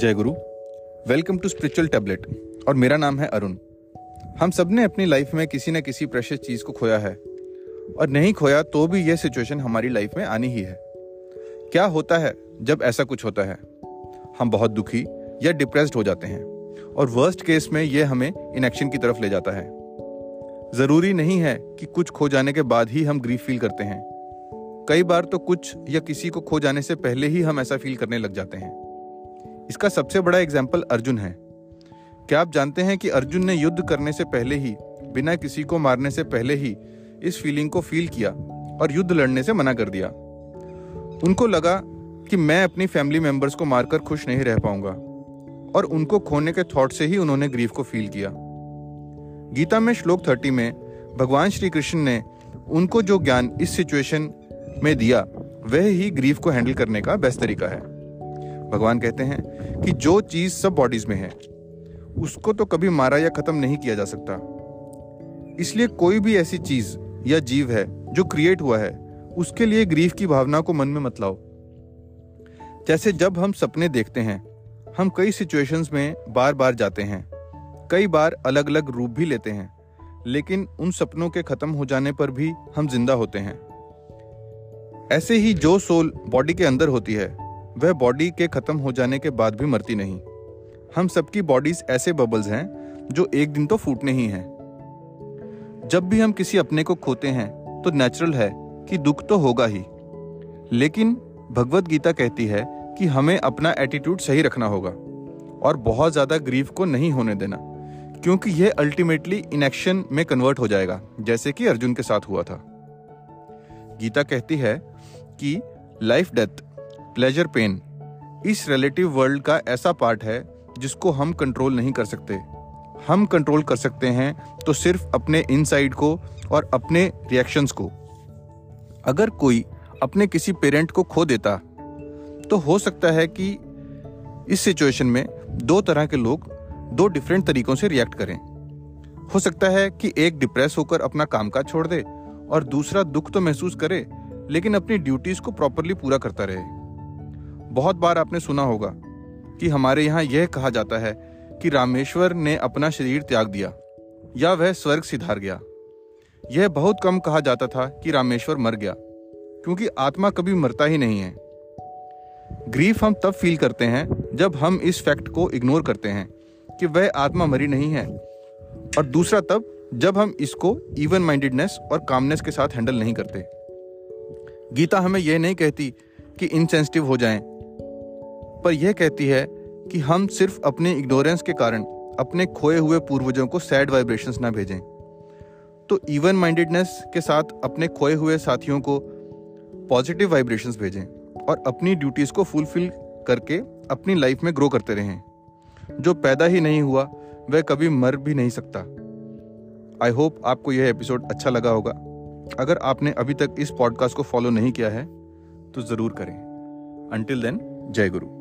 जय गुरु। Welcome to spiritual tablet और मेरा नाम है अरुण। हम सबने अपनी लाइफ में किसी न किसी प्रेशियस चीज़ को खोया है। और नहीं खोया तो भी यह सिचुएशन हमारी लाइफ में आनी ही है। क्या होता है जब ऐसा कुछ होता है? हम बहुत दुखी या डिप्रेस्ड हो जाते हैं। और वर्स्ट केस में यह हमें इनएक्शन की तरफ़ ले जाता है। ज़रूरी नहीं है कि कुछ खो जाने के बाद ही हम ग्रीफ फील करते हैं। कई बार तो कुछ या किसी को खो जाने से पहले ही हम ऐसा फील करने लग जाते हैं। इसका सबसे बड़ा एग्ज़ाम्पल अर्जुन है। क्या आप जानते हैं कि अर्जुन ने युद्ध करने से पहले ही, बिना किसी को मारने से पहले ही, इस फीलिंग को फील किया और युद्ध लड़ने से मना कर दिया? उनको लगा कि मैं अपनी फैमिली मेंबर्स को मारकर खुश नहीं रह पाऊँगा और उनको खोने के थॉट से ही उन्होंने ग्रीफ को फील किया। गीता में श्लोक थर्टी में भगवान श्री कृष्ण ने उनको जो ज्ञान इस सिचुएशन में दिया, वह ही ग्रीफ को हैंडल करने का बेस्ट तरीका है। भगवान कहते हैं कि जो चीज़ सब बॉडीज में है, उसको तो कभी मारा या खत्म नहीं किया जा सकता। इसलिए कोई भी ऐसी चीज़ या जीव है जो क्रिएट हुआ है, उसके लिए ग्रीफ की भावना को मन में मत लाओ। जैसे जब हम सपने देखते हैं, हम कई सिचुएशंस में बार बार जाते हैं, कई बार अलग अलग रूप भी लेते हैं, लेकिन उन सपनों के खत्म हो जाने पर भी हम ज़िंदा होते हैं। ऐसे ही जो सोल बॉडी के अंदर होती है वह बॉडी के खत्म हो जाने के बाद भी मरती नहीं। हम सबकी बॉडीज ऐसे बबल्स हैं, जो एक दिन तो फूटने ही हैं। जब भी हम किसी अपने को खोते हैं तो नेचुरल है कि दुख तो होगा ही। लेकिन भगवत गीता कहती है कि हमें अपना एटीट्यूड सही रखना होगा और बहुत ज़्यादा ग्रीफ को नहीं होने देना, क्योंकि यह अल्टीमेटली इनएक्शन में कन्वर्ट हो जाएगा, जैसे कि अर्जुन के साथ हुआ था। गीता कहती है कि लाइफ डेथ प्लेजर पेन इस रिलेटिव वर्ल्ड का ऐसा पार्ट है जिसको हम कंट्रोल नहीं कर सकते। हम कंट्रोल कर सकते हैं तो सिर्फ़ अपने इनसाइड को और अपने रिएक्शंस को। अगर कोई अपने किसी पेरेंट को खो देता तो हो सकता है कि इस सिचुएशन में दो तरह के लोग दो डिफरेंट तरीकों से रिएक्ट करें। हो सकता है कि एक डिप्रेस होकर अपना कामकाज छोड़ दे और दूसरा दुख तो महसूस करे, लेकिन अपनी ड्यूटीज़ को प्रॉपरली पूरा करता रहे। बहुत बार आपने सुना होगा कि हमारे यहाँ यह कहा जाता है कि रामेश्वर ने अपना शरीर त्याग दिया या वह स्वर्ग सिधार गया। यह बहुत कम कहा जाता था कि रामेश्वर मर गया क्योंकि आत्मा कभी मरता ही नहीं है। ग्रीफ हम तब फील करते हैं जब हम इस फैक्ट को इग्नोर करते हैं कि वह आत्मा मरी नहीं है और दूसरा तब जब हम इसको इवन माइंडेडनेस और कामनेस के साथ हैंडल नहीं करते। गीता हमें यह नहीं कहती कि इनसेंसिटिव हो जाएँ, पर यह कहती है कि हम सिर्फ़ अपने इग्नोरेंस के कारण अपने खोए हुए पूर्वजों को सैड वाइब्रेशंस ना भेजें। तो इवन माइंडेडनेस के साथ अपने खोए हुए साथियों को पॉजिटिव वाइब्रेशंस भेजें और अपनी ड्यूटीज़ को फुलफिल करके अपनी लाइफ में ग्रो करते रहें। जो पैदा ही नहीं हुआ, वह कभी मर भी नहीं सकता। आई होप आपको यह एपिसोड अच्छा लगा होगा। अगर आपने अभी तक इस पॉडकास्ट को फॉलो नहीं किया है तो ज़रूर करें। अंटिल देन जय गुरु।